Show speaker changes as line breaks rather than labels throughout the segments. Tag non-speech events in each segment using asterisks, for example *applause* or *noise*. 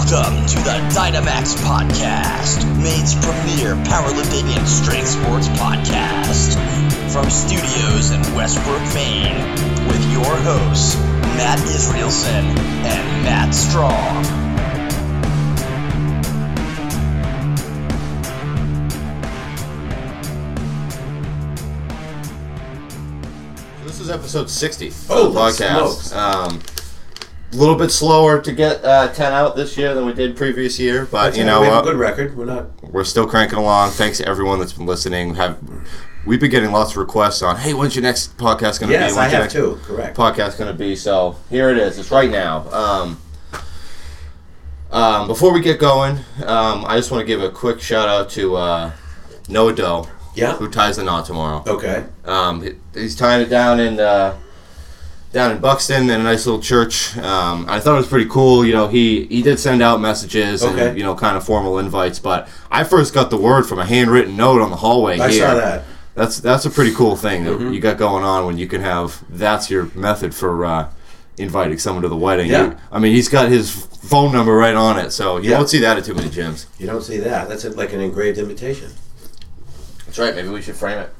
Welcome to the Dynamax Podcast, Maine's premier powerlifting and strength sports podcast. From studios in Westbrook, Maine, with your hosts, Matt Israelson and Matt Strong.
This is episode 60 of
Oh,
the
smokes.
podcast. Um, a little bit slower to get uh, 10 out this year than we did previous year, but you know
we have
what?
a good record. We're not.
We're still cranking along. Thanks to everyone that's been listening. Have We've been getting lots of requests on, hey, when's your next podcast going to
Yes,
be?
I
your
have too. Correct.
podcast going to be? So here it is. It's right now. Um, um, before we get going, um, I just want to give a quick shout out to uh, Noah Doe,
Yeah.
who ties the knot tomorrow.
Okay.
Um, he- he's tying it down in uh, down in Buxton in a nice little church. Um, I thought it was pretty cool. You know, he he did send out messages
Okay.
and you know kind of formal invites, but I first got the word from a handwritten note on the hallway
I
here.
saw that.
That's that's a pretty cool thing that
Mm-hmm.
you got going on when you can have that's your method for uh, inviting someone to the wedding.
Yeah.
You- I mean, he's got his phone number right on it, so you
Yeah.
don't see that at too many gyms.
You don't see that. That's like an engraved invitation.
That's right. Maybe we should frame it.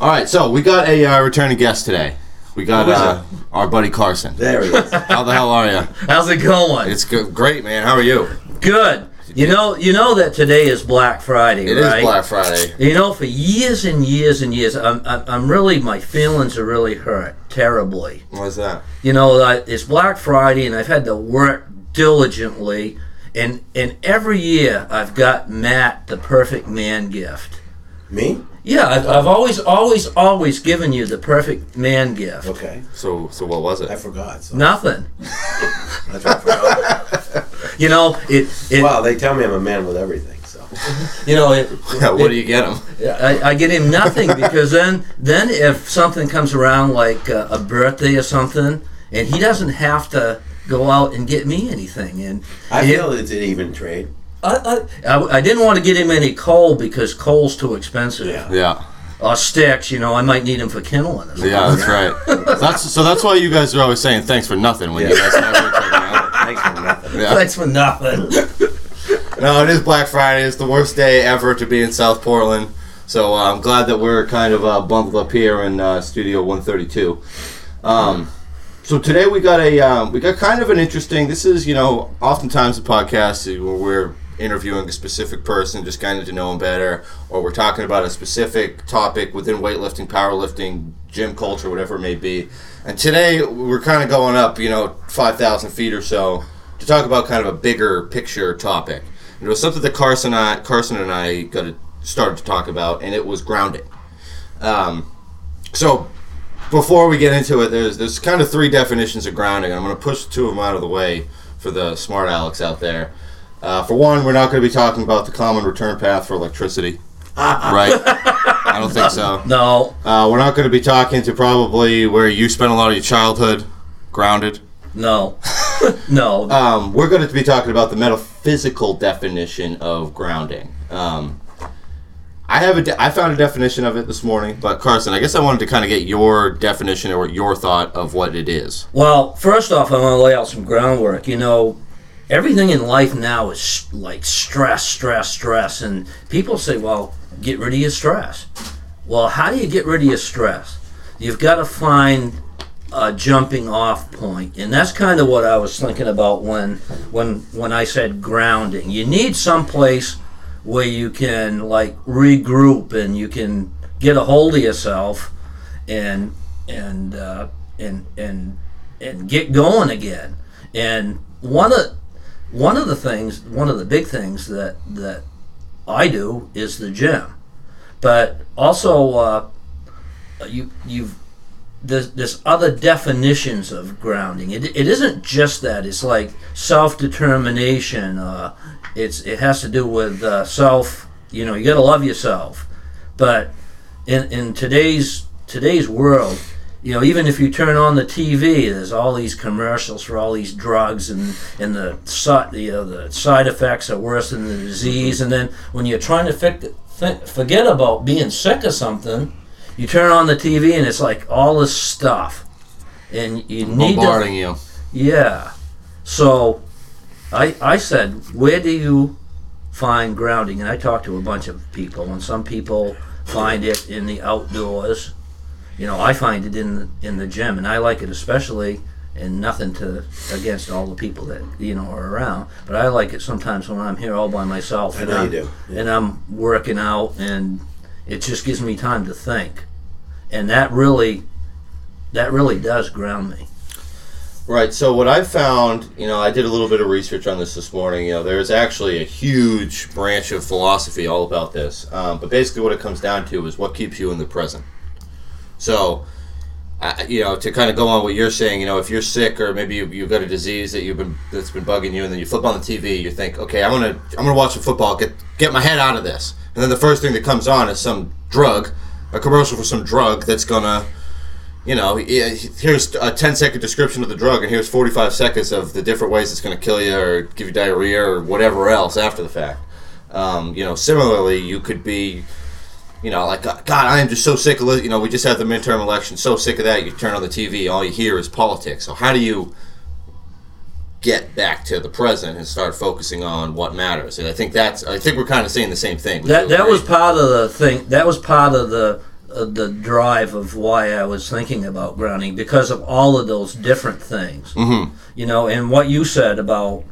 All right, so we got a uh, returning guest today. We got uh, our buddy Carson.
There he is.
How the hell are you?
How's it going?
It's good, great, man. How are you?
good. You know, you know that today is Black Friday,
It is
right?
Black Friday.
You know, for years and years and years, I'm, I'm, I'm really, my feelings are really hurt terribly.
What's that?
You know, I- it's Black Friday, and I've had to work diligently, and and every year I've got Matt the perfect man gift.
Me?
Yeah, I've, I've always, always, always given you the perfect man gift.
Okay.
So, so what was it?
I forgot. So
Nothing. *laughs*
that's what I forgot.
You know, it, it
well, they tell me I'm a man with everything. So
you know, it, *laughs* yeah,
what do you get him?
I, I get him nothing because then then if something comes around like uh, a birthday or something, and he doesn't have to go out and get me anything, and
I
and
feel it's an even trade.
I, I, I, I didn't want to get him any coal because coal's too expensive.
Yeah.
Yeah,
Or sticks, you know, I might need him for kindling. Or something.
yeah, that's right. That's so. That's why you guys are always saying thanks for nothing when you
Yeah.
guys have your out. *laughs*
Thanks for nothing.
Yeah.
Thanks for nothing. *laughs*
No, it is Black Friday. It's the worst day ever to be in South Portland. So uh, I'm glad that we're kind of uh, bundled up here in uh, Studio 132. Um, so today we got a um, we got kind of an interesting. This is you know oftentimes the podcast where we're interviewing a specific person just kind of to know them better, or we're talking about a specific topic within weightlifting, powerlifting, gym culture, whatever it may be. And today we're kind of going up, you know, 5,000 feet or so to talk about kind of a bigger picture topic. And it was something that Carson, I, Carson and I got to, started to talk about, and it was grounding. Um, so before we get into it, there's there's kind of three definitions of grounding. I'm going to push two of them out of the way for the smart Alex out there. Uh, for one, we're not going to be talking about the common return path for electricity, *laughs* right? I don't think so.
No,
Uh, we're not going to be talking to probably where you spent a lot of your childhood, grounded.
no, *laughs* no.
Um, we're going to be talking about the metaphysical definition of grounding. Um, I have a de- I found a definition of it this morning, but Carson, I guess I wanted to kind of get your definition or your thought of what it is.
Well, first off, I want to lay out some groundwork. You know, everything in life now is like stress, stress, stress. And people say, well, get rid of your stress. Well, how do you get rid of your stress? You've got to find a jumping off point. And that's kind of what I was thinking about when, when, when I said grounding. You need some place where you can like regroup and you can get a hold of yourself and and uh, and and and get going again. And one of one of the things, one of the big things that that I do is the gym, but also uh, you you've there's, there's other definitions of grounding. It, it isn't just that. It's like self determination. Uh, it's it has to do with uh, self. You know, you got to love yourself. But in in today's today's world, you know, even if you turn on the TV, there's all these commercials for all these drugs, and and the side you know, the side effects are worse than the disease. And then when you're trying to fi- fi- forget about being sick or something, you turn on the TV and it's like all this stuff, and you need to
Bombarding you.
yeah. So I, I said, where do you find grounding? And I talked to a bunch of people, and some people find it in the outdoors. You know, I find it in in the gym, and I like it especially. And nothing to against all the people that you know are around, but I like it sometimes when I'm here all by myself.
I
and
know you
I'm-
do. Yeah.
And I'm working out, and it just gives me time to think, and that really, that really does ground me.
Right. So what I found, you know, I did a little bit of research on this this morning. You know, there's actually a huge branch of philosophy all about this. Um, but basically, what it comes down to is what keeps you in the present. So, uh, you know, to kind of go on what you're saying, you know, if you're sick or maybe you, you've got a disease that you've been that's been bugging you, and then you flip on the TV, you think, okay, I'm gonna I'm gonna watch some football, get get my head out of this, and then the first thing that comes on is some drug, a commercial for some drug that's gonna you know, here's a 10 second description of the drug, and here's 45 seconds of the different ways it's going to kill you or give you diarrhea or whatever else after the fact. Um, you know, similarly, you could be, you know, like, God, I am just so sick of, you know, we just had the midterm election, so sick of that. You turn on the TV, all you hear is politics. So, how do you get back to the present and start focusing on what matters? And I think that's, I think we're kind of saying the same thing.
That that was part of the thing. That was part of the uh, the drive of why I was thinking about grounding because of all of those different things.
Mhm.
You know, and what you said about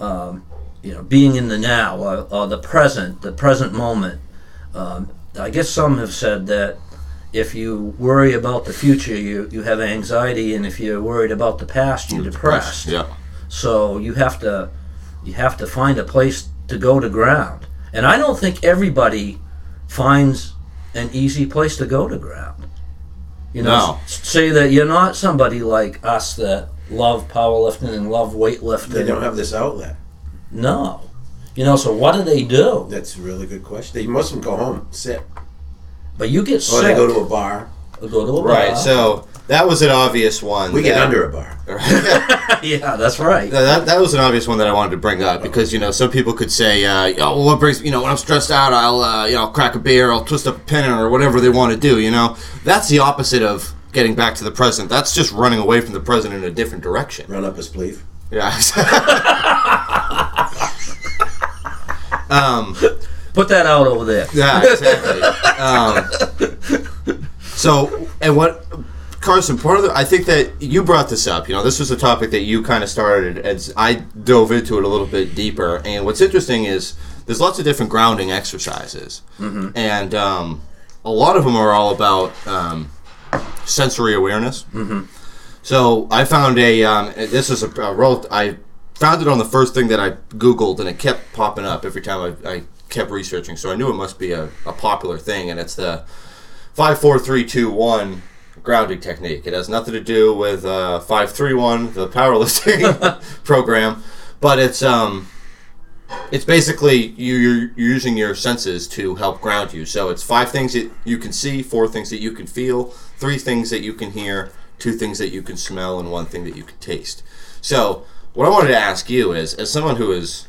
um, you know being in the now or, or the present, the present moment. Um, I guess some have said that if you worry about the future, you you have anxiety, and if you're worried about the past, you're depressed.
Yeah.
So you have to you have to find a place to go to ground. And I don't think everybody finds an easy place to go to ground. You know,
No.
say that you're not somebody like us that love powerlifting and love weightlifting.
They don't have this outlet.
no. You know, so what do they do?
That's a really good question. They, most of them go home, sit,
But you get
or
sick.
they go to a bar.
or go to a
Right.
bar.
So, that was an obvious one.
We get under a bar. *laughs* *laughs*
yeah, that's right.
That, that was an obvious one that I wanted to bring up because you know some people could say, uh, "Oh, well, what brings you know when I'm stressed out, I'll uh, you know crack a beer, I'll twist up a pen or whatever they want to do." You know, that's the opposite of getting back to the present. That's just running away from the present in a different direction.
Run up a spleef.
Yeah. *laughs* um,
Put that out over there.
yeah, exactly. *laughs* um, so, and what, Carson, part of the, I think that you brought this up. You know, this was a topic that you kind of started as I dove into it a little bit deeper. And what's interesting is there's lots of different grounding exercises, and um, a lot of them are all about um, sensory awareness. So I found a. Um, this is a, a real. I found it on the first thing that I Googled, and it kept popping up every time I, I kept researching. So I knew it must be a, a popular thing, and it's the five, four, three, two, one grounding technique. It has nothing to do with uh, five, three, one, the powerlifting *laughs* program, but it's um. It's basically you- you're, you're using your senses to help ground you. So it's five things that you can see, four things that you can feel, three things that you can hear, two things that you can smell, and one thing that you can taste. So what I wanted to ask you is, as someone who is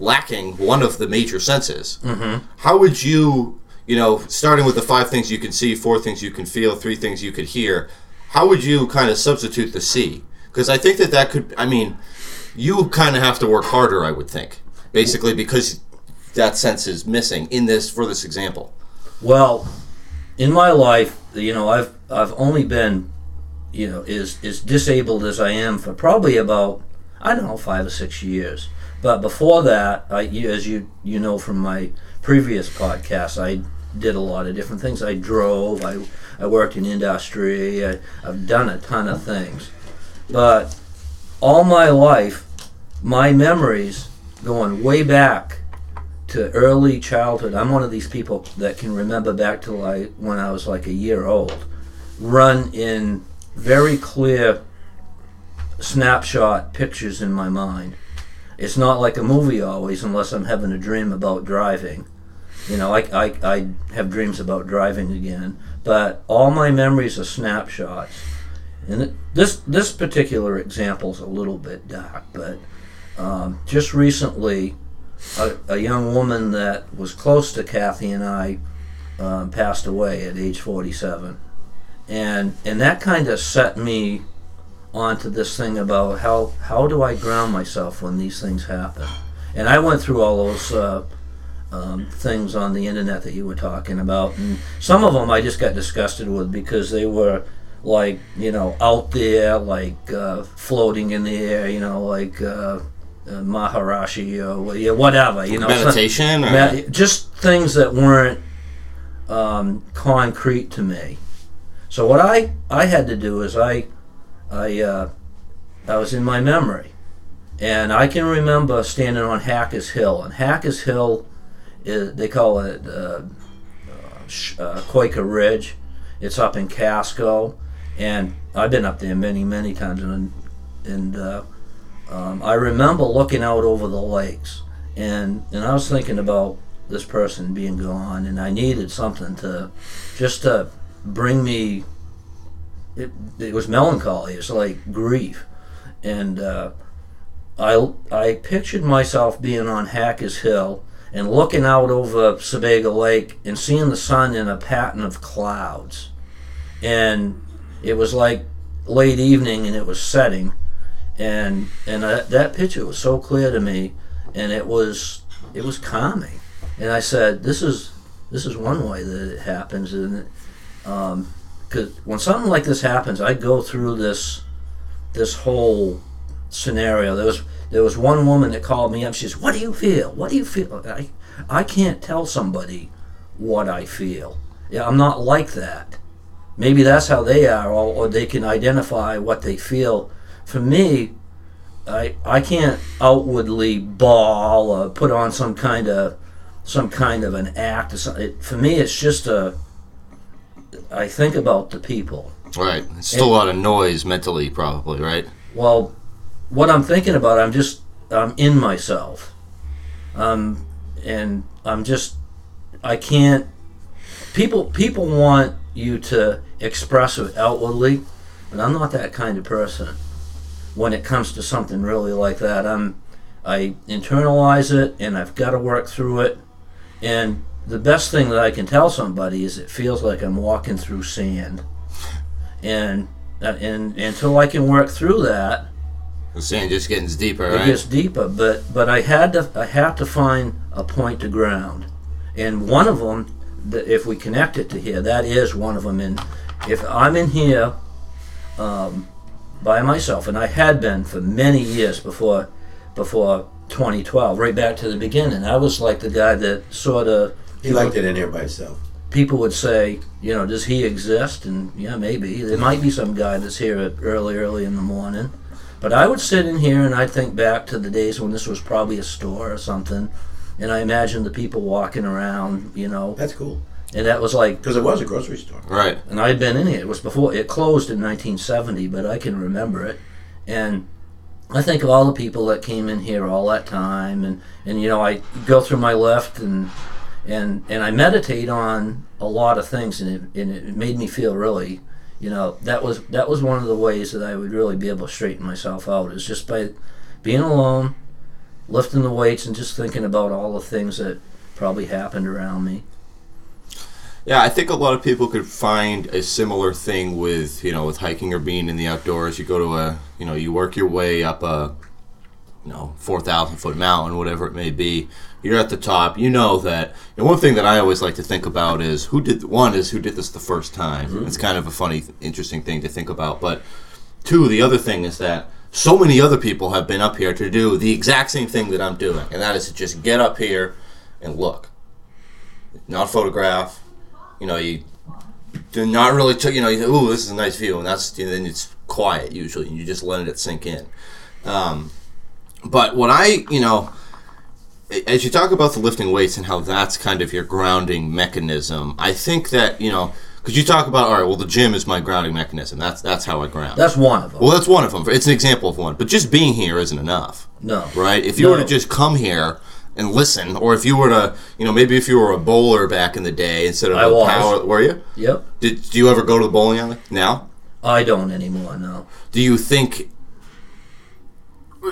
lacking one of the major senses, mm-hmm. how would you, you know, starting with the five things you can see, four things you can feel, three things you could hear, how would you kind of substitute the see? Because I think that that could, I mean, you kind of have to work harder, I would think, basically because that sense is missing in this for this example.
Well, in my life, you know, I've I've only been, you know, is as disabled as I am for probably about I don't know five or six years. But before that, I, as you you know from my previous podcast, I did a lot of different things. I drove. I I worked in industry. I, I've done a ton of things, but all my life, my memories going way back to early childhood. I'm one of these people that can remember back to like when I was like a year old, run in very clear snapshot pictures in my mind. It's not like a movie always, unless I'm having a dream about driving. You know, I, I, I have dreams about driving again, but all my memories are snapshots. And this this particular example is a little bit dark, but um, just recently, a, a young woman that was close to Kathy and I um, passed away at age 47, and and that kind of set me onto this thing about how how do I ground myself when these things happen, and I went through all those. Uh, um, things on the internet that you were talking about, and some of them I just got disgusted with because they were like you know out there, like uh, floating in the air, you know, like uh, uh, Maharishi or yeah, whatever, you know, some-
Meditation, or
Ma- just things that weren't um, concrete to me. So what I I had to do is I I uh, I was in my memory, and I can remember standing on Hackers Hill, and Hackers Hill, is, they call it uh, uh, Quaker Ridge. It's up in Casco, and I've been up there many many times, and and uh, um, I remember looking out over the lakes, and and I was thinking about this person being gone, and I needed something to just to bring me. It, it was melancholy. It's like grief, and uh, I I pictured myself being on Hackers Hill and looking out over Sebago Lake and seeing the sun in a pattern of clouds, and it was like late evening and it was setting, and and uh, that picture was so clear to me, and it was it was calming, and I said, this is this is one way that it happens, and um, because when something like this happens, I go through this this whole scenario. There was there was one woman that called me up. She says, "What do you feel? What do you feel?" I I can't tell somebody what I feel. Yeah, I'm not like that. Maybe that's how they are, or, or they can identify what they feel. For me, I I can't outwardly bawl or put on some kind of some kind of an act. Or something. It, for me, it's just a. I think about the people.
right? It's still a lot of noise mentally, probably, right?
Well, what I'm thinking about, I'm just I'm in myself, um, and I'm just I can't. People people want you to express it outwardly, but I'm not that kind of person. When it comes to something really like that, I'm I internalize it and I've got to work through it. And the best thing that I can tell somebody is it feels like I'm walking through sand. And uh, and until I can work through that,
The sand just gets deeper,
it
right?
gets deeper. But but I had to I had to find a point to ground, and one of them, if we connect it to here, that is one of them. And if I'm in here, um, by myself, and I had been for many years before before 2012, right back to the beginning, I was like the guy that sort of
He liked it in here by himself.
people would say, you know, does he exist? And yeah, maybe there might be some guy that's here at early, early in the morning. But I would sit in here and I'd think back to the days when this was probably a store or something, and I imagined the people walking around, you know,
That's cool.
and that was like,
Because it was a grocery store.
right.
and I'd been in it. It was before it closed in 1970, but I can remember it, and I think of all the people that came in here all that time, and and you know, I go through my left and and and I meditate on a lot of things, and it and it made me feel really, you know, that was that was one of the ways that I would really be able to straighten myself out is just by being alone, lifting the weights, and just thinking about all the things that probably happened around me.
Yeah, I think a lot of people could find a similar thing with you know with hiking or being in the outdoors. You go to a you know you work your way up a you know four thousand foot mountain, whatever it may be. You're at the top. You know that. And one thing that I always like to think about is who did one is who did this the first time. It's kind of a funny, interesting thing to think about. But two, the other thing is that so many other people have been up here to do the exact same thing that I'm doing, and that is to just get up here and look, not photograph. You know, you do not really, t- you know, you ooh, this is a nice view, and that's and then it's quiet usually, and you just letting it sink in. Um, but what I, you know, as you talk about the lifting weights and how that's kind of your grounding mechanism, I think that you know, because you talk about all right, well, the gym is my grounding mechanism. That's that's how I ground.
That's one of them.
well, that's one of them. It's an example of one, but just being here isn't enough
no,
right? If you were to just come here and listen, or if you were to, you know, maybe if you were a bowler back in the day instead of
I
a
was.
power, were you?
Yep.
Did do you ever go to the bowling alley now?
I don't anymore. No.
Do you think?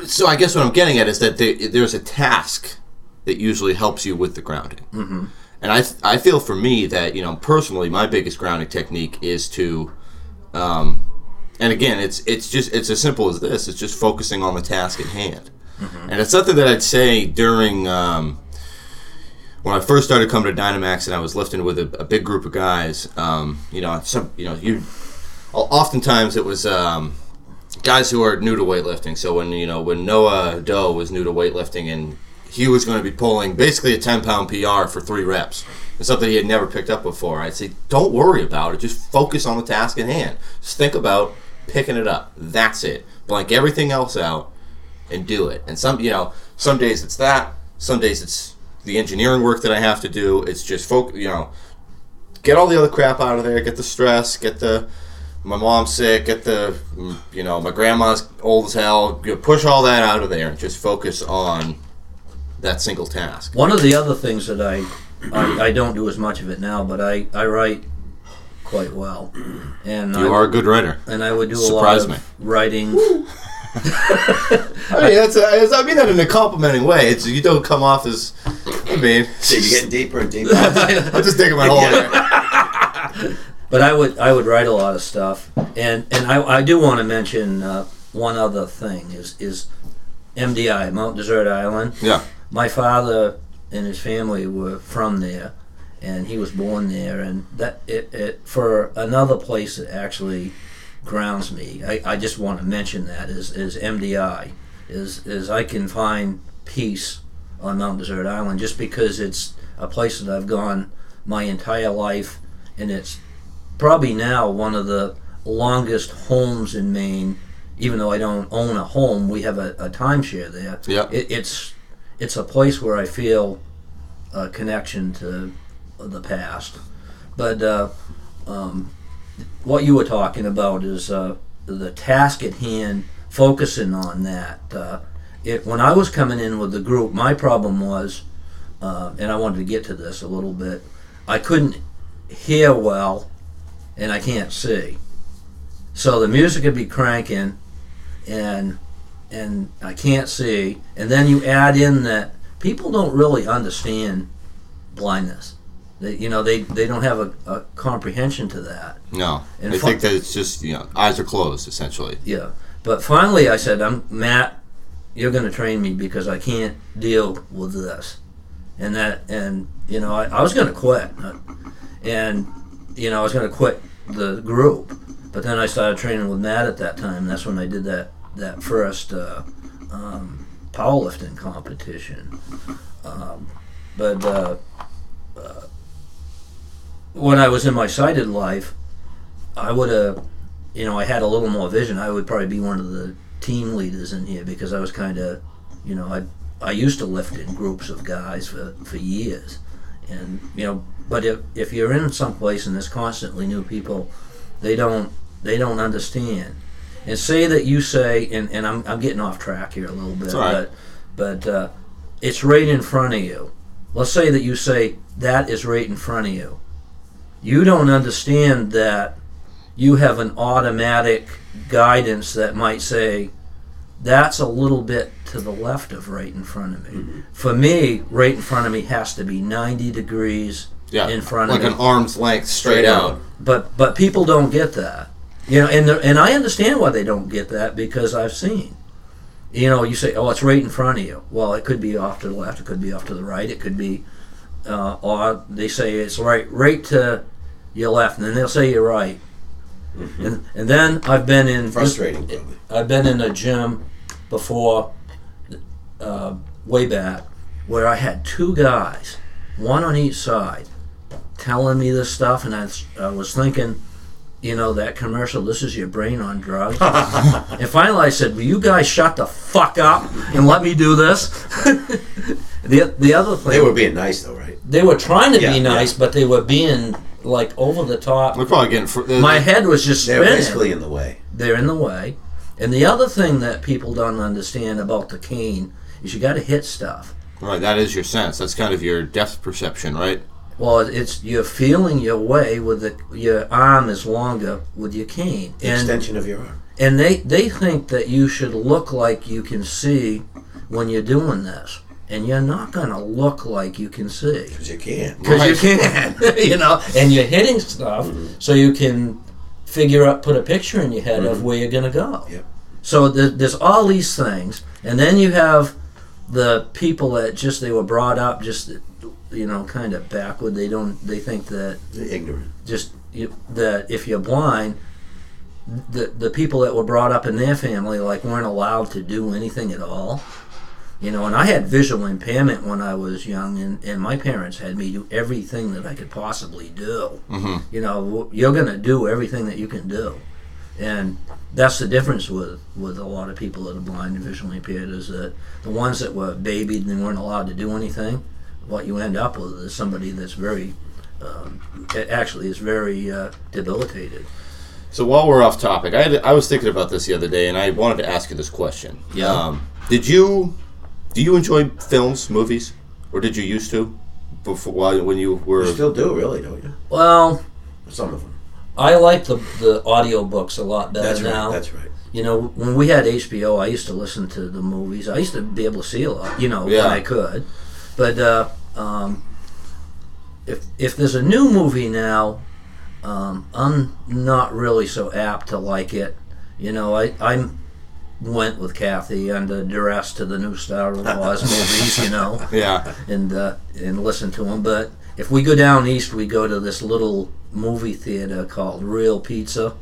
So I guess what I'm getting at is that there, there's a task that usually helps you with the grounding, mm-hmm. and I I feel for me that you know personally my biggest grounding technique is to um, and again, it's it's just it's as simple as this. It's just focusing on the task at hand, and it's something that I'd say during um, when I first started coming to Dynamax and I was lifting with a, a big group of guys. Um, you know, some you know you. Oftentimes it was um, guys who are new to weightlifting. So when you know when Noah Doe was new to weightlifting and he was going to be pulling basically a 10 pound PR for three reps. It's something he had never picked up before. I'd say, don't worry about it. Just focus on the task at hand. Just think about picking it up. That's it. Blank everything else out and do it. And some, you know, some days it's that. Some days it's the engineering work that I have to do. It's just focus, you know, get all the other crap out of there. Get the stress. Get the my mom's sick. Get the, you know, my grandma's old as hell. Push all that out of there and just focus on that single task.
One of the other things that I, I, I don't do as much of it now, but I, I write quite well, and
You
I,
are a good writer.
and I would do a
Surprise
lot of
me.
writing. *laughs*
I mean, that's a, I mean that in a complimenting way. It's you don't come off as. I mean,
So you're getting *laughs* deeper and deeper.
I'm just digging my hole there. *laughs*
But I would I would write a lot of stuff, and and I, I do want to mention uh, one other thing is is MDI Mount Desert Island.
Yeah.
My father and his family were from there, and he was born there, and that it, it for another place that actually grounds me. I, I just want to mention that is is MDI is is I can find peace on Mount Desert Island just because it's a place that I've gone my entire life, and it's probably now one of the longest homes in Maine. Even though I don't own a home, we have a, a timeshare there.
Yeah.
It, it's it's a place where I feel a connection to the past. But uh, um, what you were talking about is uh, the task at hand, focusing on that. Uh, it, when I was coming in with the group, my problem was, uh, and I wanted to get to this a little bit, I couldn't hear well and I can't see. So the music would be cranking and and I can't see, and then you add in that people don't really understand blindness. They, you know, they, they don't have a, a comprehension to that.
No,
And
they
fu-
think that it's just you know eyes are closed essentially.
Yeah. But finally, I said, "I'm Matt. You're going to train me because I can't deal with this." And that, and you know, I, I was going to quit, and you know, I was going to quit the group. But then I started training with Matt at that time. That's when I did that that first uh, um, powerlifting competition. Um, but uh, uh, when I was in my sighted life, I would have you know, I had a little more vision, I would probably be one of the team leaders in here because I was kind of, you know, I I used to lift in groups of guys for, for years, and you know, but if if you're in some place and there's constantly new people, they don't they don't understand. And say that you say, and, and I'm, I'm getting off track here a little bit,
right.
but but uh, it's right in front of you. Let's say that you say that is right in front of you. You don't understand that you have an automatic guidance that might say that's a little bit to the left of right in front of me. For me, right in front of me has to be 90 degrees
Yeah,
in front
like
of me.
an arm's length straight out.
But but people don't get that. You know, and and I understand why they don't get that because I've seen. You know, you say, "Oh, it's right in front of you." Well, it could be off to the left, it could be off to the right, it could be, uh, or they say it's right right to your left, and then they'll say you're right. And, and then I've been in
Frustrating, probably.
I've been in a gym before, uh, way back, where I had two guys, one on each side, telling me this stuff, and I, was- I was thinking, you know, that commercial, this is your brain on drugs. *laughs* and finally I said, will you guys shut the fuck up and let me do this? *laughs* the, the other thing,
They were being nice, though, right?
they were trying to
Yeah,
be
yeah.
nice, but they were being like over the top.
We're probably getting. Fr- uh,
My head was just
They were
spinning
basically in the way.
they're in the way. And the other thing that people don't understand about the cane is you got to hit stuff.
Right, that is your sense. That's kind of your depth perception, right?
Well, it's you're feeling your way with the your arm is longer with your cane,
The
and
extension of your arm.
and they they think that you should look like you can see when you're doing this, and you're not gonna look like you can see
Because you can.
because you can, *laughs* you know, and you're hitting stuff mm-hmm. so you can figure out, put a picture in your head of mm-hmm. where you're going to go.
Yep.
So th- there's all these things, and then you have the people that just they were brought up just you know kind of backward. They don't they think that
The ignorant.
just you, that if you're blind, the the people that were brought up in their family like weren't allowed to do anything at all. You know, and I had visual impairment when I was young, and, and my parents had me do everything that I could possibly do.
Mhm.
You know, you're going to do everything that you can do. And that's the difference with, with a lot of people that are blind and visually impaired is that the ones that were babied and weren't allowed to do anything, what you end up with is somebody that's very, um, actually is very uh, debilitated.
So while we're off topic, I, had, I was thinking about this the other day, and I wanted to ask you this question.
Yeah.
Um, did you do you enjoy films, movies, or did you used to before while when you were?
You still do, really, don't you?
Well,
Some of them.
I like the the audio books a lot better
That's
now.
right. That's right.
You know, when we had HBO, I used to listen to the movies. I used to be able to see a lot, you know,
Yeah.
when I could. But uh, um, if if there's a new movie now, um, I'm not really so apt to like it. You know, I I went with Kathy under duress to the new Star Wars *laughs* movies. You know,
yeah.
and uh, and listen to them. But if we go down east, we go to this little movie theater called Reel Pizza,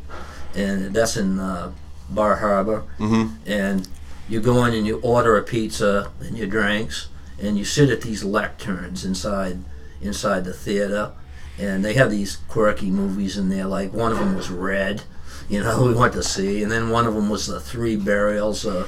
and that's in uh, Bar Harbor.
Mhm.
And you go in and you order a pizza and your drinks, and you sit at these lecterns inside inside the theater, and they have these quirky movies in there. Like one of them was Red. You know, *laughs* we went to see, and then one of them was the Three Burials. Uh,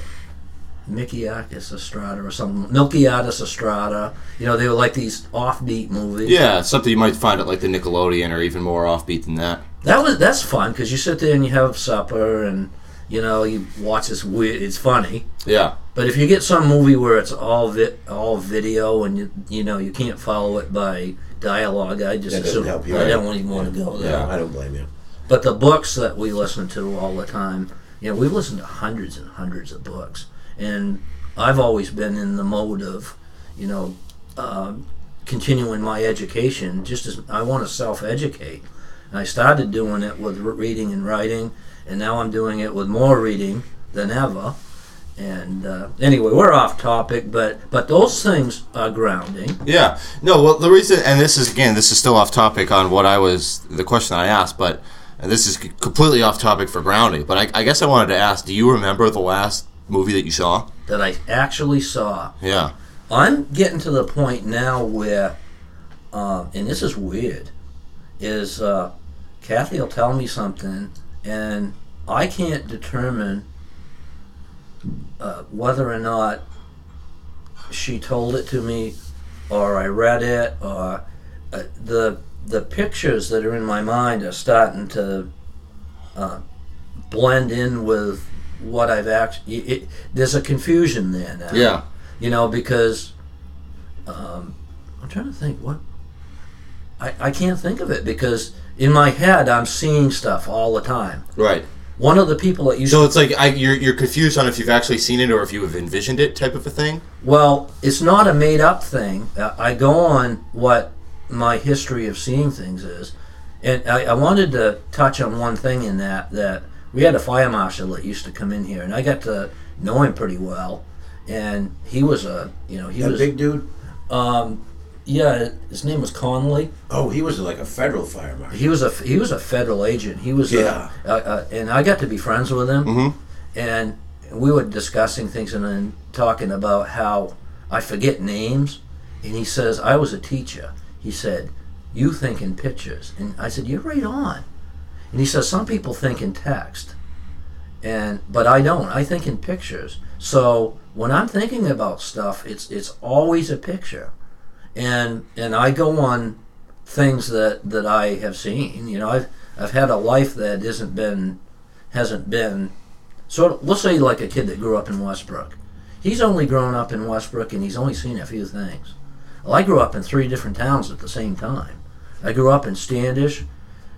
Mickeyakis Estrada or something. Melquiades Estrada. You know, they were like these offbeat movies.
Yeah, something you might find at like the Nickelodeon or even more offbeat than that.
That was that's fun because you sit there and you have supper and you know you watch this weird. It's funny.
Yeah.
But if you get some movie where it's all vi- all video and you you know you can't follow it by dialogue, I just
That doesn't
assume
help you,
I
right?
don't even want to go there.
Yeah.
I don't blame you.
But the books that we listen to all the time, you know, we've listened to hundreds and hundreds of books, and I've always been in the mode of, you know, um, continuing my education. Just as I want to self-educate, and I started doing it with re- reading and writing, and now I'm doing it with more reading than ever. And uh, anyway, we're off topic, but but those things are grounding.
Yeah. No, well, the reason, and this is, again, this is still off topic on what I was, the question I asked, but, and this is completely off topic for grounding, but I, I guess I wanted to ask, do you remember the last movie that you saw?
That I actually saw.
Yeah.
I'm getting to the point now where, um, and this is weird, is uh, Kathy will tell me something, and I can't determine uh, whether or not she told it to me, or I read it, or uh, the the pictures that are in my mind are starting to uh, blend in with what I've actually. There's a confusion there now
Yeah.
you know, because um, I'm trying to think what I, I can't think of it because in my head I'm seeing stuff all the time.
Right.
One of the people that used
So it's like I, you're, you're confused on if you've actually seen it or if you have envisioned it type of a thing?
well, it's not a made up thing. Uh, I go on what my history of seeing things is, and I, I wanted to touch on one thing in that that we had a fire marshal that used to come in here, and I got to know him pretty well, and he was a you know he
That
was
big dude.
um, yeah his name was Connolly.
Oh, he was like a federal fire marshal.
He was a he was a federal agent. He was
Yeah.
a, a, a, and I got to be friends with him,
Mhm.
and we were discussing things and then talking about how I forget names, and he says I was a teacher. He said you think in pictures, and I said you're right on, and he says some people think in text, and but I don't. I think in pictures. So when I'm thinking about stuff, it's it's always a picture, and and I go on things that that I have seen. You know, I've I've had a life that isn't been hasn't been of let's say like a kid that grew up in Westbrook. He's only grown up in Westbrook and he's only seen a few things. Well, I grew up in three different towns at the same time. I grew up in Standish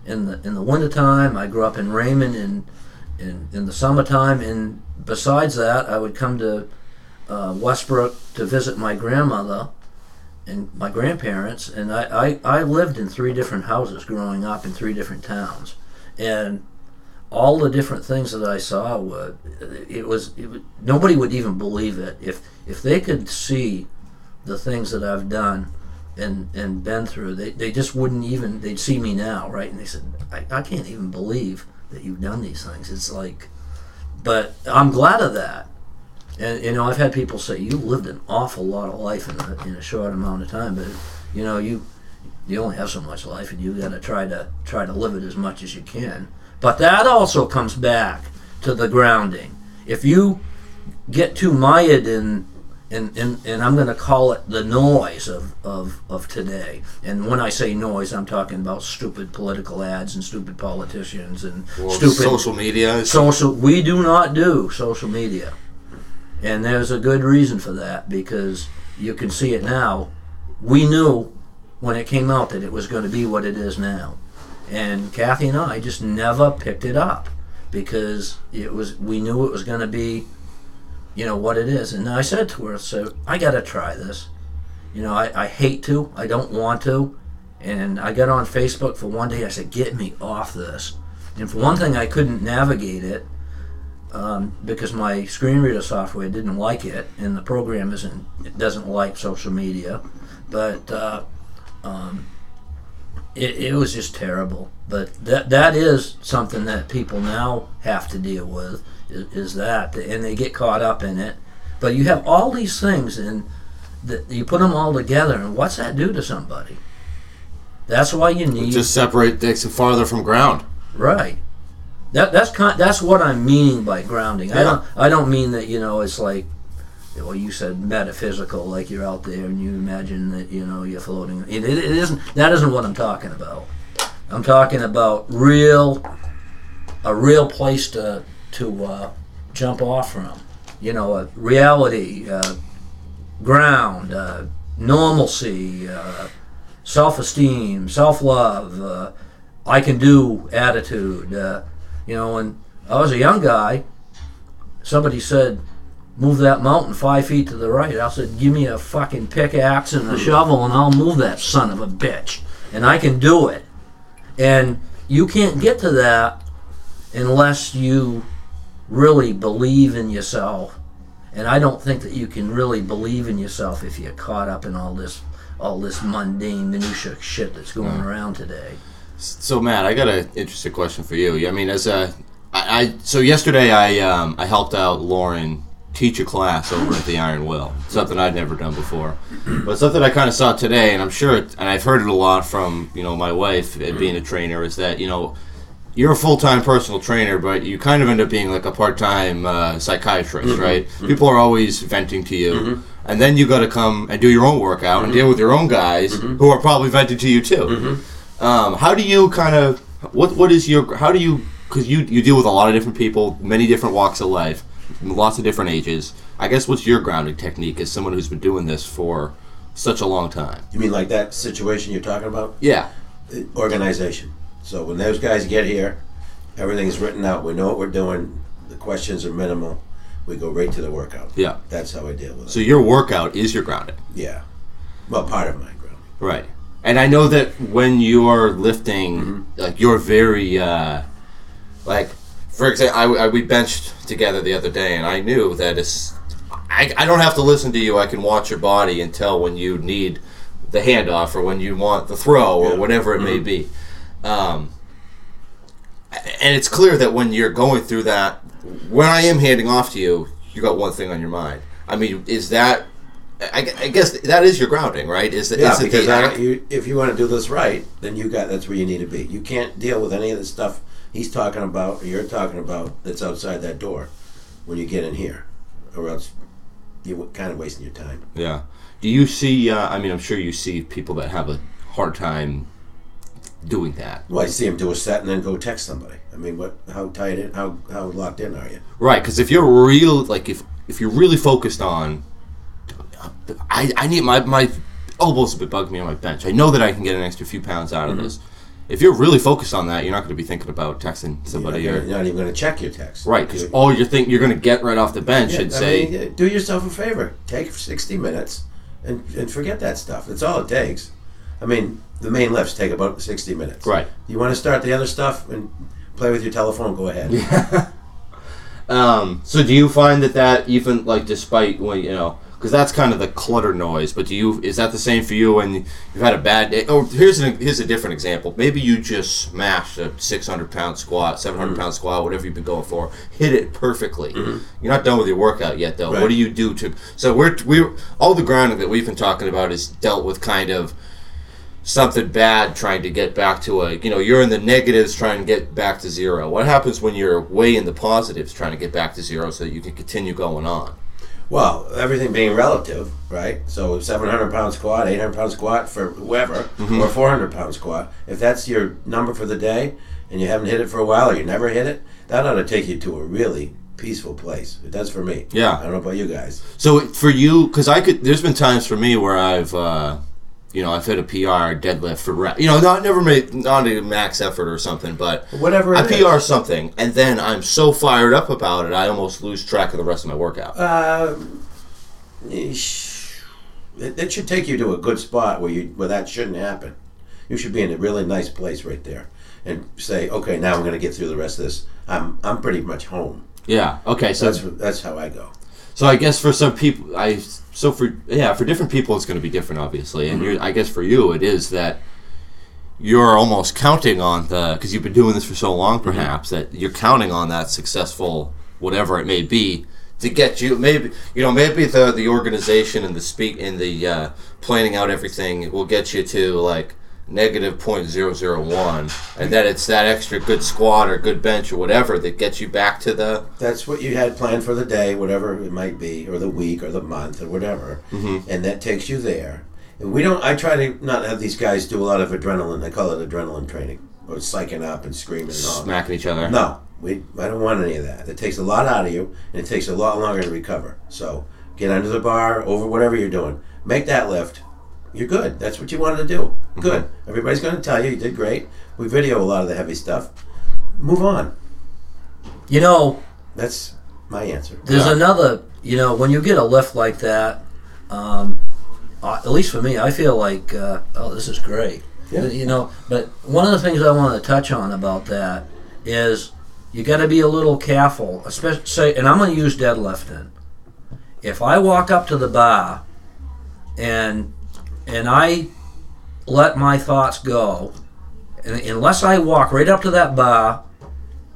in the in the wintertime. I grew up in Raymond in in, in the summertime. And besides that, I would come to uh, Westbrook to visit my grandmother and my grandparents. And I, I, I lived in three different houses growing up in three different towns. And all the different things that I saw were it was, it was nobody would even believe it if if they could see the things that I've done and and been through they, they just wouldn't even they'd see me now right and they said I, I can't even believe that you've done these things it's like but I'm glad of that and you know I've had people say you lived an awful lot of life in a, in a short amount of time but you know you you only have so much life and you got to try to try to live it as much as you can but that also comes back to the grounding if you get too mired in and, and, and I'm going to call it the noise of, of, of today. And when I say noise, I'm talking about stupid political ads and stupid politicians and
Or
stupid
social media.
social. We do not do social media, and there's a good reason for that because you can see it now. We knew when it came out that it was going to be what it is now, and Kathy and I just never picked it up because it was. We knew it was going to be you know what it is and i said to her so i gotta try this you know I, I hate to i don't want to and i got on facebook for one day i said get me off this and for one thing i couldn't navigate it um, because my screen reader software didn't like it and the program isn't it doesn't like social media but uh, um, it, it was just terrible but that that is something that people now have to deal with is, is that and they get caught up in it but you have all these things and that you put them all together and what's that do to somebody that's why you need
just separate it farther from ground.
Right. That that's kind that's what I'm meaning by grounding. I don't I don't mean that you know it's like well you said metaphysical like you're out there and you imagine that you know you're floating. It, it, it isn't that isn't what I'm talking about. I'm talking about real a real place to to uh, jump off from. You know, a reality, uh, ground, uh, normalcy, uh, self-esteem, self-love. Uh, I can do attitude. You know, when I was a young guy, somebody said, move that mountain five feet to the right. I said, give me a fucking pickaxe and a shovel and I'll move that son of a bitch. And I can do it. And you can't get to that unless you really believe in yourself. And I don't think that you can really believe in yourself if you're caught up in all this all this mundane minutia shit that's going mm. around today.
So Matt, I got an interesting question for you. I mean, as a, I, I so yesterday I um, I helped out Lauren teach a class over at the Iron Will. Something I'd never done before, but something I kind of saw today, and I'm sure, it, and I've heard it a lot from you know my wife uh, being a trainer, is that you know you're a full time personal trainer, but you kind of end up being like a part time uh, psychiatrist, right? People are always venting to you. And then you got to come and do your own workout and deal with your own guys who are probably venting to you too. Um, how do you kind of what what is your how do you because you you deal with a lot of different people, many different walks of life, lots of different ages. I guess what's your grounding technique as someone who's been doing this for such a long time?
You mean like that situation you're talking about?
Yeah,
Organization. So when those guys get here, everything's written out. We know what we're doing. The questions are minimal. We go right to the workout.
yeah.
That's how I deal with it.
So your workout is your grounding,
yeah. Well, part of my grounding.
right? And I know that when you're lifting, like you're very uh, like for example, I, I we benched together the other day, and I knew that it's. I, I don't have to listen to you. I can watch your body and tell when you need the handoff or when you want the throw or
Yeah.
whatever it may be. Um, and it's clear that when you're going through that, when I am handing off to you, you got one thing on your mind. I mean, is that? I, I guess that is your grounding, right? Is, that
Yeah,
is it
because
the
I, you, if you want to do this right, then you got that's where you need to be. You can't deal with any of the stuff he's talking about or you're talking about that's outside that door when you get in here, or else you're kind of wasting your time.
Yeah. Do you see? Uh, I mean, I'm sure you see people that have a hard time doing that.
Well, I see him do a set and then go text somebody. I mean, what? How tight in? How how locked in are you?
Right, because if you're real, like if if you're really focused on, I I need my my elbows have been bugging me on my bench. I know that I can get an extra few pounds out of this. If you're really focused on that, you're not going to be thinking about texting somebody
you're,
or
not even going to check your text.
right, because all you're think you're going to get right off the bench
Yeah,
and
I
say,
mean, do yourself a favor. Take 60 minutes and, and forget that stuff. That's all it takes. I mean, the main lifts take about 60 minutes.
right,
You want to start the other stuff and play with your telephone. Go ahead. Yeah. *laughs*
Um, so do you find that that even like despite when you know because that's kind of the clutter noise, but do you is that the same for you when you've had a bad day? Oh, here's an, here's a different example. Maybe you just smashed a 600 pound squat, 700 pound mm-hmm. squat, whatever you've been going for, hit it perfectly. Mm-hmm. You're not done with your workout yet, though.
Right.
What do you do to? So we're we all the grounding that we've been talking about is dealt with kind of something bad trying to get back to a you know you're in the negatives trying to get back to zero what happens when you're way in the positives trying to get back to zero so that you can continue going on
Well, everything being relative, right? So, 700 pound squat, 800 pound squat for whoever, or 400 pound squat. If that's your number for the day, and you haven't hit it for a while, or you never hit it, that ought to take you to a really peaceful place. It does for me.
Yeah.
I don't know about you guys.
so for you because i could there's been times for me where i've uh you know i've hit a pr deadlift for rep you know not never made not a max effort or something but
Whatever
i
it is.
pr something and then i'm so fired up about it i almost lose track of the rest of my workout
Uh, it should take you to a good spot where you where that shouldn't happen. You should be in a really nice place right there, and say, okay, now I'm going to get through the rest of this. I'm I'm pretty much home.
yeah okay so
That's that's how I go.
So I guess for some people, I so for yeah for different people it's going to be different, obviously. And you're, I guess for you it is that you're almost counting on the because you've been doing this for so long, perhaps that you're counting on that successful whatever it may be to get you maybe you know maybe the the organization and the speak and the uh, planning out everything will get you to like negative point zero zero one and that it's that extra good squat or good bench or whatever that gets you back to the
That's what you had planned for the day, whatever it might be, or the week, or the month, or whatever, mm-hmm. and that takes you there. And we don't. I try to not have these guys do a lot of adrenaline. I call it adrenaline training, or psyching up and screaming and all.
smacking each other.
No, we. I don't want any of that. It takes a lot out of you, and it takes a lot longer to recover. So get under the bar, over whatever you're doing. Make that lift. You're good. That's what you wanted to do. Good. Everybody's going to tell you you did great. We video a lot of the heavy stuff. Move on.
You know,
That's my answer.
There's
Yeah.
another, you know, when you get a lift like that, um, uh, at least for me, I feel like, uh, oh, this is great.
Yeah.
You know, but one of the things I want to touch on about that is you got to be a little careful, especially say, and I'm going to use deadlifting. If I walk up to the bar and and I let my thoughts go, and unless I walk right up to that bar,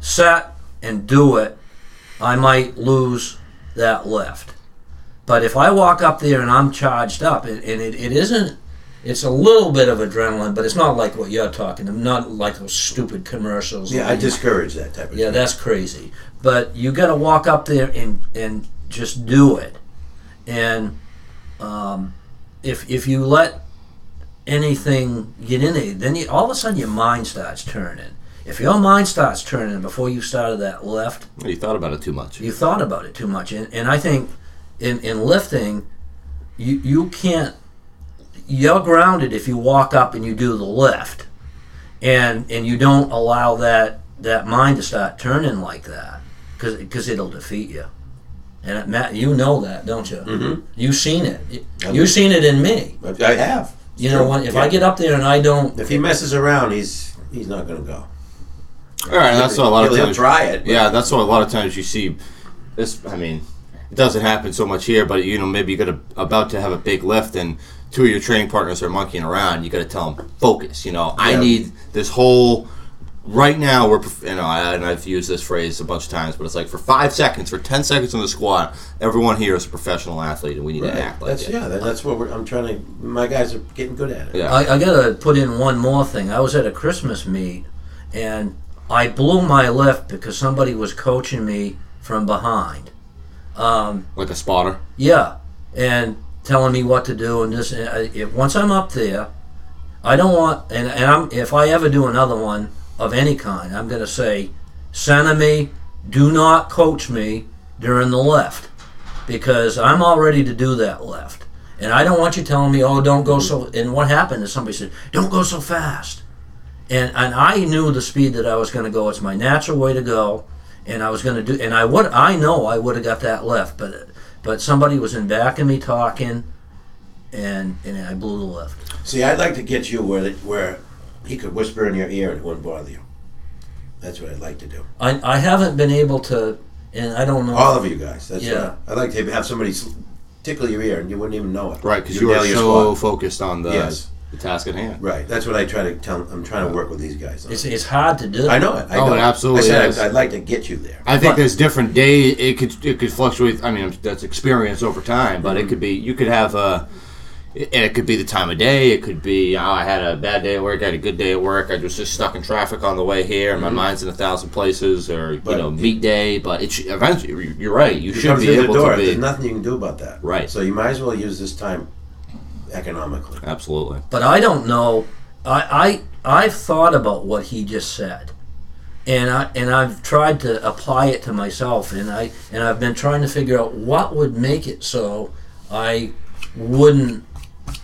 set and do it, I might lose that lift. But if I walk up there and I'm charged up, and, it, it isn't, it's a little bit of adrenaline, but it's not like what you're talking, not like those stupid commercials.
Yeah, I discourage that type of
Yeah,
thing.
that's crazy. But you got to walk up there and and just do it. And um, if if you let anything get in there, then you, all of a sudden your mind starts turning. If your mind starts turning before you started that lift,
You thought about it too much.
you thought about it too much. And, and I think in, in lifting, you, you can't, you're grounded if you walk up and you do the lift. And, and you don't allow that, that mind to start turning like that because it'll defeat you. And Matt, you know that, don't you? Mm-hmm. You've seen it. You-
I
You've seen it in me.
I have.
You know, when, if I get up there and I don't,
If he messes around, he's he's not going to go.
All right, that's what a lot of
He'll- he'll try it.
Yeah, that's what a lot of times you see. This, I mean, it doesn't happen so much here, but you know, maybe you got a, about to have a big lift, and two of your training partners are monkeying around. You got to tell them focus. You know, I need this whole. Right now, we're you know, I, and I've used this phrase a bunch of times, but it's like for five seconds, for ten seconds in the squat, everyone here is a professional athlete, and we need to act like
that's
it.
yeah. That, that's what we're, I'm trying to. My guys are getting good at it.
Yeah.
I, I gotta put in one more thing. I was at a Christmas meet, and I blew my lift because somebody was coaching me from behind. Um,
like a spotter.
yeah, and telling me what to do and this. And I, if once I'm up there, I don't want. And, and I'm if I ever do another one of any kind, I'm gonna say, center me. Do not coach me during the left because I'm all ready to do that left. And I don't want you telling me, oh, don't go so. And what happened is somebody said, don't go so fast. And and I knew the speed that I was going to go. It's my natural way to go, and I was going to do. And I would, I know I would have got that left, but but somebody was in back of me talking, and and I blew the left.
See, I'd like to get you where where he could whisper in your ear and it wouldn't bother you. That's what I'd like to do.
I, I haven't been able to, and I don't know.
All of you guys. That's
Yeah.
what I, I'd like to have somebody tickle your ear and you wouldn't even know it.
Right, because
You
you are
nail
so
spot.
focused on the,
Yes.
the task at hand.
Right. That's what I try to tell. I'm trying to work with these guys. On.
it's, it's hard to do.
I know it. I
Oh,
know
it absolutely
I said
is.
I'd, I'd like to get you there.
I think
But-
there's different days. It could it could fluctuate. I mean, that's experience over time, but
Mm-hmm.
it could be you could have a. And it could be the time of day. It could be oh, I had a bad day at work. I had a good day at work. I was just stuck in traffic on the way here, and my mind's in a thousand places. Or
Mm-hmm. But-
you know, meet day. But it should, eventually, you're right. You
You
should
come
be
through the
able
door.
to be
There's nothing you can do about that.
Right.
So you might as well use this time economically.
absolutely.
But I don't know. I, I I've thought about what he just said, and I and I've tried to apply it to myself, and I and I've been trying to figure out what would make it so I wouldn't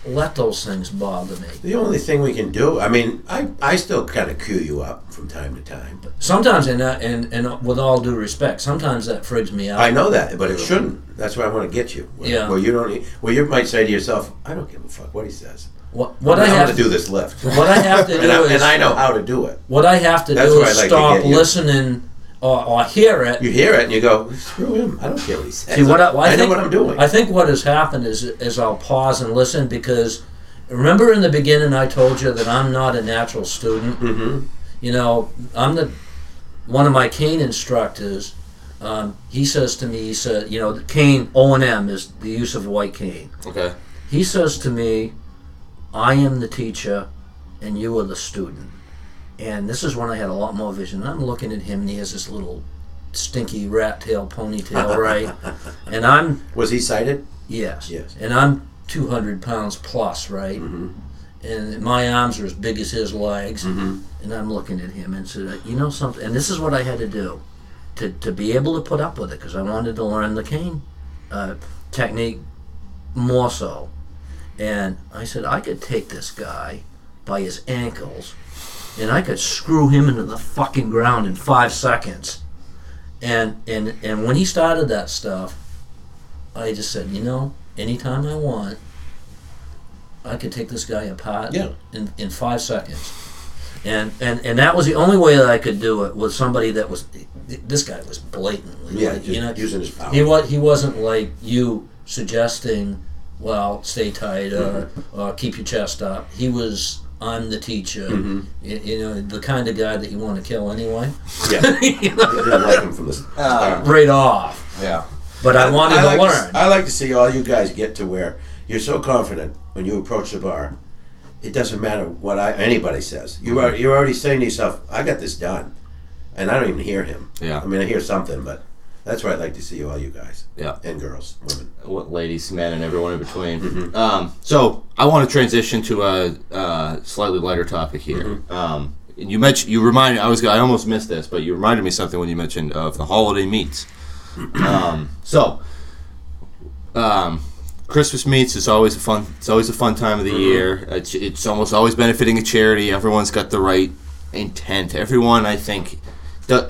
let those things bother me.
The only thing we can do, I mean, I, I still kind of cue you up from time to time. But
Sometimes, and that- and and uh, with all due respect, sometimes that freaks me out.
I know that, but it shouldn't. That's why I want to get you. Where,
Yeah.
Where you don't. Well, you might say to yourself, "I don't give a fuck what he says.
What, what I
I'm
have
going to do this lift,
What I have to *laughs* do
and, I,
is
and I know how to do it.
what I have to
That's
do is
I like to
stop listening or, or hear it.
You hear it and you go, "Screw him! I don't care what he says.
See what I, well, I
I know
think,
what I'm doing."
I think what has happened is is I'll pause and listen because remember in the beginning I told you that I'm not a natural student.
mm-hmm.
You know, I'm the one of my cane instructors. Um, he says to me, he said, you know, the cane O and M is the use of white cane.
Okay.
He says to me, I am the teacher and you are the student. And this is when I had a lot more vision. I'm looking at him and he has this little stinky rat tail ponytail, *laughs* right? and I'm,
Was he sighted?
yes.
Yes.
And I'm 200 pounds plus, right?
Mm-hmm.
And my arms are as big as his legs.
Mm-hmm.
And I'm looking at him and said, you know something? And this is what I had to do to, to be able to put up with it because I wanted to learn the cane uh, technique more so. And I said, I could take this guy by his ankles and I could screw him into the fucking ground in five seconds. And, and, and when he started that stuff, I just said, you know, anytime I want, I could take this guy apart
Yeah.
in, in five seconds. And, and and that was the only way that I could do it with somebody that was this guy was blatantly
Yeah,
like, you know
using his power.
he was he wasn't like you suggesting well stay tight or, or keep your chest up he was I'm the teacher
Mm-hmm.
you, you know the kind of guy that you want to kill anyway
yeah. *laughs*
You know,
I like him from the start.
right off
Yeah.
but I wanted
I
to
like
learn
I like to see all you guys get to where you're so confident when you approach the bar. It doesn't matter what I, anybody says. You are you're already saying to yourself, "I got this done," and I don't even hear him.
Yeah.
I mean, I hear something, but that's where I'd like to see all you guys
Yeah.
and girls, women.
what ladies, men, and everyone in between.
Mm-hmm.
Um, so I want to transition to a, uh slightly lighter topic here.
Mm-hmm.
Um, you mentioned you reminded I was I almost missed this, but you reminded me something when you mentioned of the holiday meets. *clears throat* um, so um, Christmas meets is always a fun. It's always a fun time of the year. It's, it's almost always benefiting a charity. Everyone's got the right intent. Everyone, I think,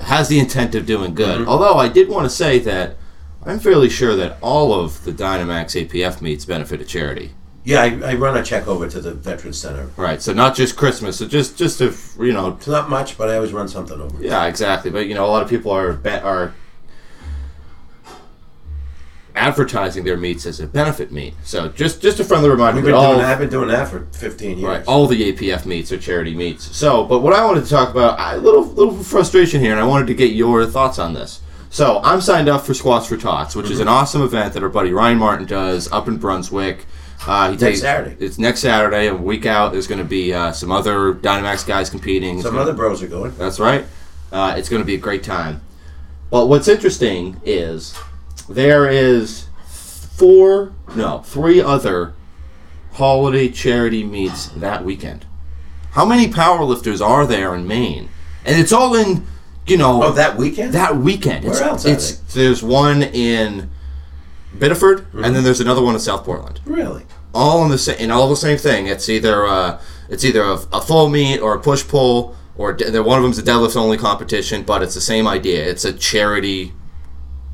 has the intent of doing good. Mm-hmm. Although I did want to say that I'm fairly sure that all of the Dynamax APF meets benefit a charity.
Yeah, I, I run a check over to the Veterans Center.
Right. So not just Christmas. So just just if you know.
It's not much, but I always run something over.
Yeah, exactly. But you know, a lot of people are are advertising their meets as a benefit meet. So just just a friendly reminder.
We've been
all,
doing that. I've been doing that for 15 years.
Right, all the APF meets are charity meets. So, but what I wanted to talk about, a little little frustration here, and I wanted to get your thoughts on this. So, I'm signed up for Squats for Tots, which is
Mm-hmm.
an awesome event that our buddy Ryan Martin does up in Brunswick. Uh, he
Next
takes-
Saturday.
It's next Saturday, a week out. There's going to be uh, some other Dynamax guys competing.
Some
gonna-
other bros are going.
that's right. Uh, it's going to be a great time. But what's interesting is there is four, no, three other holiday charity meets that weekend. How many powerlifters are there in Maine? And it's all in, you know,
Oh, that weekend?
that weekend.
Where
it's,
else
it's there's one in Biddeford,
Mm-hmm.
and then there's another one in South Portland
Really?
all in the same, and all the same thing. It's either uh, it's either a, a full meet or a push pull, or de- one of them's a deadlift only competition. But it's the same idea. It's a charity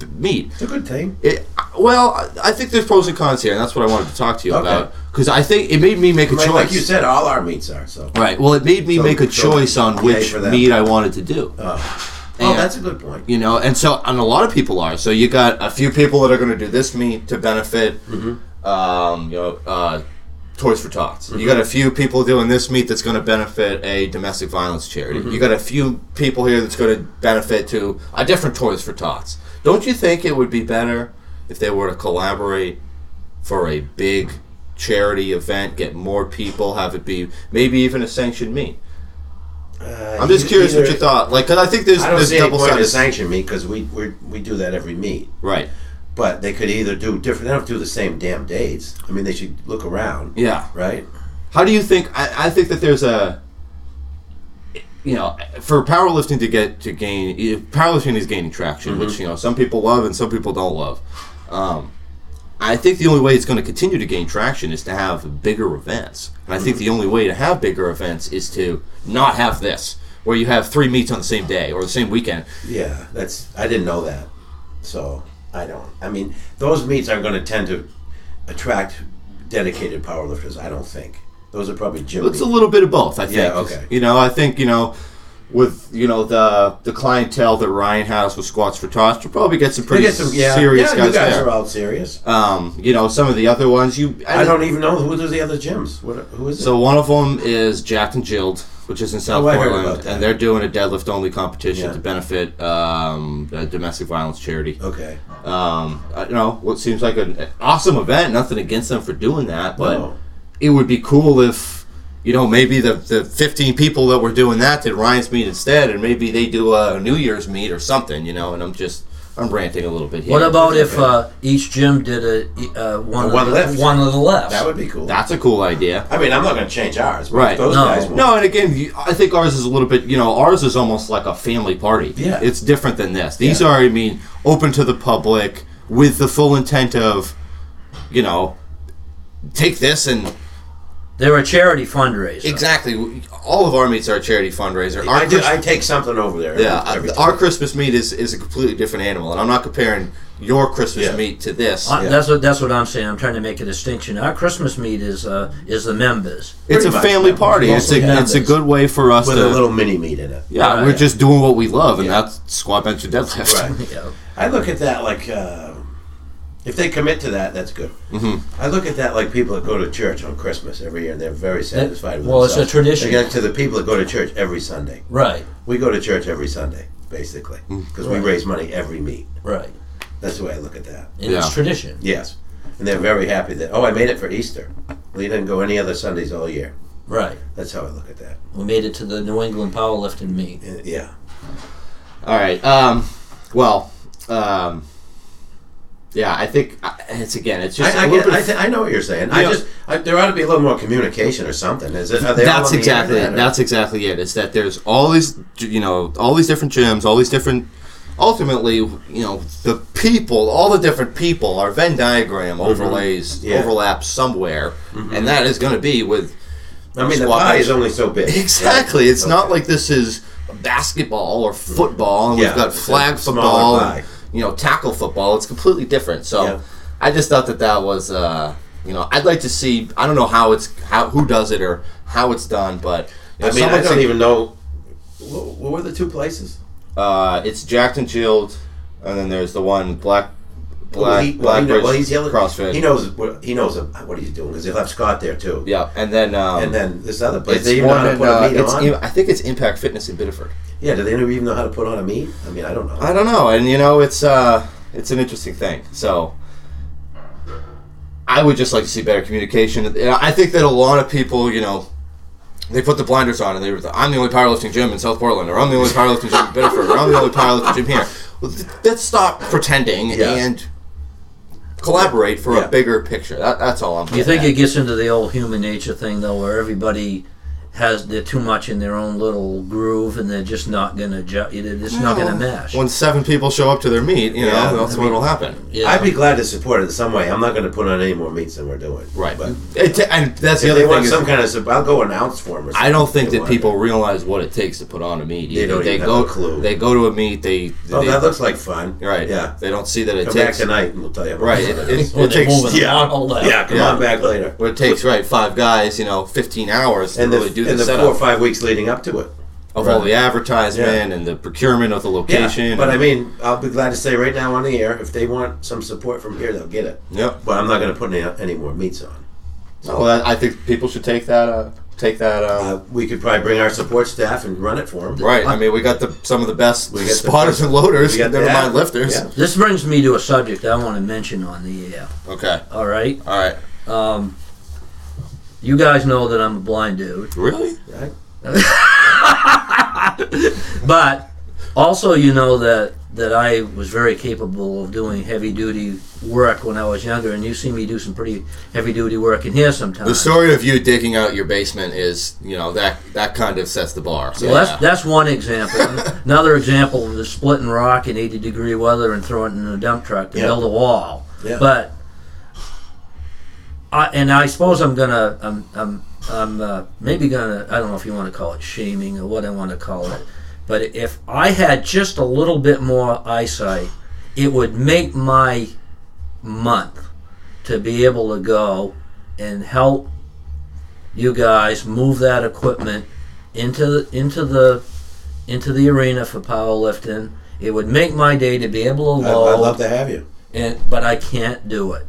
meet.
It's a good thing.
It, well, I- I think there's pros and cons here, and that's what I wanted to talk to you
Okay.
about because I think it made me make a
Like,
choice.
like you said, all our meets are so.
right. Well, it made me
So-
make a
so
choice on which meet I wanted to do.
Oh, oh that's a good point.
you know and so and a lot of people are so you got a few people that are going to do this meet to benefit um, you know uh, toys for tots you got a few people doing this meet that's going to benefit a domestic violence charity you got a few people here that's going to benefit to a different toys for tots don't you think it would be better if they were to collaborate for a big charity event get more people have it be maybe even a sanctioned meet?
Uh,
i'm just
either-
curious what you thought like 'cause i think there's,
I don't
there's
see
double sided
sanction meet because we we we do that every meet.
right
But they could either do different. They don't do the same damn dates. I mean, they should look around,
yeah
right?
How do you think? I, I think that there's a, you know, for powerlifting to get to gain, powerlifting is gaining traction, which you know some people love and some people don't love. Um, I think the only way it's going to continue to gain traction is to have bigger events, and I think the only way to have bigger events is to not have this, where you have three meets on the same day or the same weekend.
Yeah, that's. I didn't know that, so I don't. I mean, those meets are going to tend to attract dedicated powerlifters. I don't think those are probably gym.
It's a little bit of both, I think.
Yeah, okay.
You know, I think you know, with you know the the clientele that Ryan has with squats for tots, you'll probably get some pretty
get some, yeah,
serious
yeah,
guys
you guys
there.
are all serious.
Um, you know, some of the other ones you.
I don't even know who does the other gyms. What? Who is it?
So one of them is Jacked and Jilled, which is in South
Oh, I heard
Portland, and they're doing a deadlift only competition
Yeah.
to benefit um, a domestic violence charity.
okay.
Um, I- you know, what seems like an awesome event. Nothing against them for doing that, but
No.
It would be cool if you know maybe the the 15 people that were doing that did Ryan's meet instead, and maybe they do a New Year's meet or something. You know, and I'm just I'm ranting a little bit here.
What about if uh, each gym did a uh, one,
A
of the,
lift.
one of the lefts?
That would be cool.
That's a cool idea.
I mean, I'm not going to change ours.
Right.
Those
No.
guys. Will.
No, and again, I think ours is a little bit. You know, ours is almost like a family party.
Yeah.
it's different than this. These
Yeah.
are, I mean, open to the public with the full intent of, you know, take this and
They're a charity fundraiser.
exactly. All of our meets are a charity fundraiser. Our
I do.
Chris-
I take something over there.
yeah,
every
our. Christmas meet is is a completely different animal, and I'm not comparing your Christmas
Yeah.
meet to this.
Uh,
Yeah.
That's what that's what I'm saying. I'm trying to make a distinction. Our Christmas meet is uh, is the members.
it's a
pretty much,
family
yeah.
party. It's a it's a good way for us
with
to.
a little mini meet in it.
yeah,
Right.
we're just doing what we love, and
Yeah.
that's squat, bench, and deadlift.
Right. *laughs*
Yeah.
I look at that like uh, if they commit to that, that's good.
Mhm.
I look at that like people that go to church on Christmas every year and they're very satisfied with
well, it's a tradition.
They get to the people that go to church every Sunday.
Right.
We go to church every Sunday, basically, because
Right.
we raise money every meet.
Right.
That's the way I look at that.
And
Yeah.
it's tradition.
Yes, and they're very happy that oh, I made it for Easter. Well, you didn't go any other Sundays all year.
Right.
That's how I look at that.
We made it to the New England powerlifting meet.
Uh, Yeah.
All right. Um, well, um, yeah, I think uh, it's again. It's just
I, I, get, I, th- I know what you're saying. I
Yeah.
just I, there ought to be a little more communication or something. Is it? Are they
that's exactly it. That's exactly it. It's that there's all these, you know, all these different gyms, all these different. Ultimately, you know, the people, all the different people, our Venn diagram overlays
Mm-hmm. Yeah. Mm-hmm.
overlaps somewhere, and that is going to be with.
I mean, the pie is only so big. *laughs*
Exactly.
Right?
It's not like this is basketball or football, and
Yeah,
we've got flag football, and, you know, tackle football. It's completely different. So,
Yeah.
I just thought that that was, uh, you know, I'd like to see. I don't know how it's how who does it or how it's done, but you know,
I mean, I don't even know. What, what were the two places?
Uh, it's Jacked and Chilled, and then there's the one Black Black
well, he, well, he, well, he's yelling.
CrossFit.
He knows what he knows what he's doing because he left Scott there too.
Yeah, and then um,
And then this other place, they even know how to put a
uh,
meet on.
I think it's Impact Fitness in Biddeford.
yeah, do they even know how to put on a meet? I mean, I don't know.
I don't know, and you know, it's uh, it's an interesting thing. So, I would just like to see better communication. I think that a lot of people, you know, they put the blinders on and they were, I'm the only powerlifting gym in South Portland, or I'm the only powerlifting gym in Biddeford, or I'm the only powerlifting gym here. Well, th- let's stop pretending
Yeah.
and collaborate for
Yeah.
a bigger picture. That, that's all I'm.
You think
at.
it gets into the old human nature thing though, where everybody, has they're too much in their own little groove and they're just not gonna ju- they're just not gonna mesh.
When seven people show up to their meet, you
Yeah,
know, that's
I
what'll happen.
Yeah.
I'd be glad to support it in some way. I'm not going to put on any more meets than we're doing.
Right.
But
It, and that's the
if
other
they
thing.
want
is-
some kind of, sup- I'll go an ounce for them. Or
I don't think that
want
people realize what it takes to put on a meet.
They
either.
don't
they
even
go,
have a clue.
They go to a meet. They,
Oh,
they
that looks like fun.
right.
Yeah.
They don't see that it
Come
takes
back tonight and we'll tell you. About
right.
it.
It, it, it
they're
takes
moving
yeah.
on, all
yeah, come
Yeah.
on back later.
Well, it takes right five guys, you know, fifteen hours to
And
really
the,
do the,
the
setup
four or five weeks leading up to it.
of all the advertisement and the procurement of the location.
Yeah,
But
I mean, I'll be glad to say right now on the air, if they want some support from here, they'll get it.
yep.
But I'm not going to put any, any more meets on.
So that, I think people should take that. Uh, take that. Um,
Uh, we could probably bring our support staff and run it for them.
right. I mean, we got the some of the best
We got the
spotters
best-
and loaders.
we got
Never mind lifters.
yeah.
This brings me to a subject I want to mention on the air.
Okay.
All right,
All right.
um, you guys know that I'm a blind dude,
Really?
Right? *laughs*
but also you know that that I was very capable of doing heavy duty work when I was younger, and you see me do some pretty heavy duty work in here sometimes.
The story of you digging out your basement is, you know, that that kind of sets the bar. So
Well, that's
yeah.
that's one example. Another example is splitting rock in 80 degree weather and throwing it in a dump truck to
Yeah.
build a wall.
Yeah.
But I and I suppose I'm gonna I'm I'm I'm uh, maybe gonna I don't know if you want to call it shaming or what I want to call it. But if I had just a little bit more eyesight, it would make my month to be able to go and help you guys move that equipment into the into the into the arena for powerlifting. It would make my day to be able to
I'd, I'd love to have you.
and but I can't do it.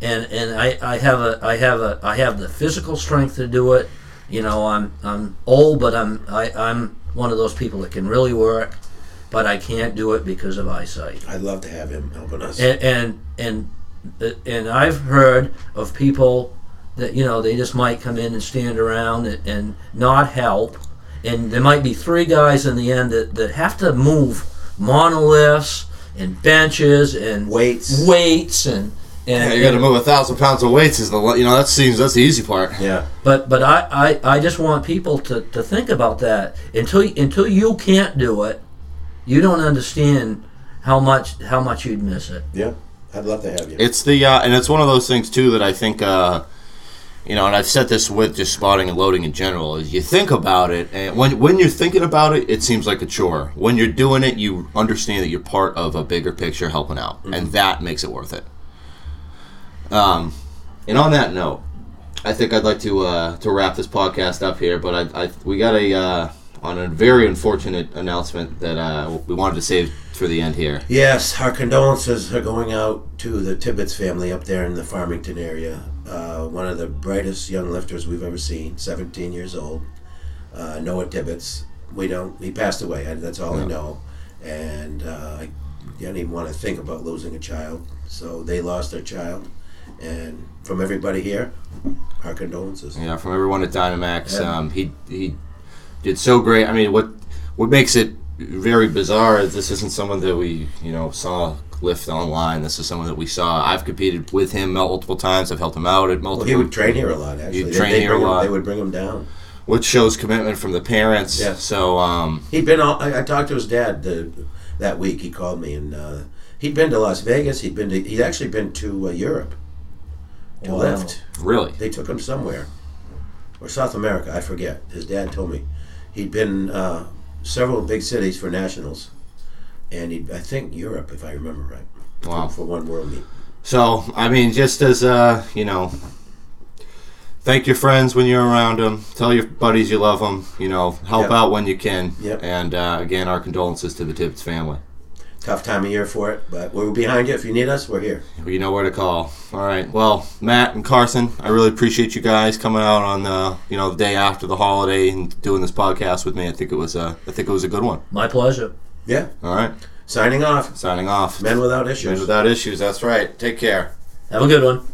And and I, I have a I have a I have the physical strength to do it. You know, I'm I'm old, but I'm I, I'm one of those people that can really work, but I can't do it because of eyesight
I'd love to have him helping us.
and and and, and I've heard of people that you know they just might come in and stand around and, and not help, and there might be three guys in the end that, that have to move monoliths and benches and
Weights.
weights and and,
Yeah, you got to move a thousand pounds of weights. Is the you know that seems that's the easy part.
yeah.
but but I, I, I just want people to, to think about that until until you can't do it, you don't understand how much how much you'd miss it.
Yeah. I'd love to have you.
It's the uh, and it's one of those things too that I think uh, you know, and I've said this with just spotting and loading in general. Is you think about it, and when when you're thinking about it, it seems like a chore. When you're doing it, you understand that you're part of a bigger picture, helping out, and that makes it worth it. Um, and on that note, I think I'd like to uh, to wrap this podcast up here. But I, I we got a uh, on a very unfortunate announcement that uh, we wanted to save for the end here.
Yes, our condolences are going out to the Tibbetts family up there in the Farmington area. Uh, one of the brightest young lifters we've ever seen, 17 years old. Uh, Noah Tibbetts. We don't. He passed away. That's all I know. And uh, I don't even want to think about losing a child. So they lost their child. And from everybody here, our condolences.
Yeah, from everyone at Dynamax,
Yeah.
um, he he did so great. I mean, what what makes it very bizarre is this isn't someone that we you know saw lift online. This is someone that we saw. I've competed with him multiple times. I've helped him out at
Well,
multiple.
he would train here a lot. Actually,
He'd
They-
train here a
bring him-
lot.
They would bring him down.
which shows commitment from the parents.
Yeah.
So um,
He'd been all. I, I talked to his dad the, that week. He called me and uh, he'd been to Las Vegas. He'd been to. He'd actually been to uh, Europe to
Wow.
lift.
really,
They took him somewhere, or South America. I forget. His dad told me he'd been uh, several big cities for nationals, and he I think Europe, if I remember right.
Wow.
For one world meet.
so I mean, just as uh, you know. Thank your friends when you're around them. Tell your buddies you love them. You know, help
Yep.
out when you can.
Yep.
And uh, again, our condolences to the Tibbetts family.
Tough time of year for it, but we're behind you. If you need us, we're here.
You know where to call. All right. Well, Matt and Carson, I really appreciate you guys coming out on the you know the day after the holiday and doing this podcast with me. I think it was a I think it was a good one.
My pleasure.
Yeah.
All right.
Signing off.
Signing off.
Men without issues.
Men without issues. That's right. Take care.
Have a good one.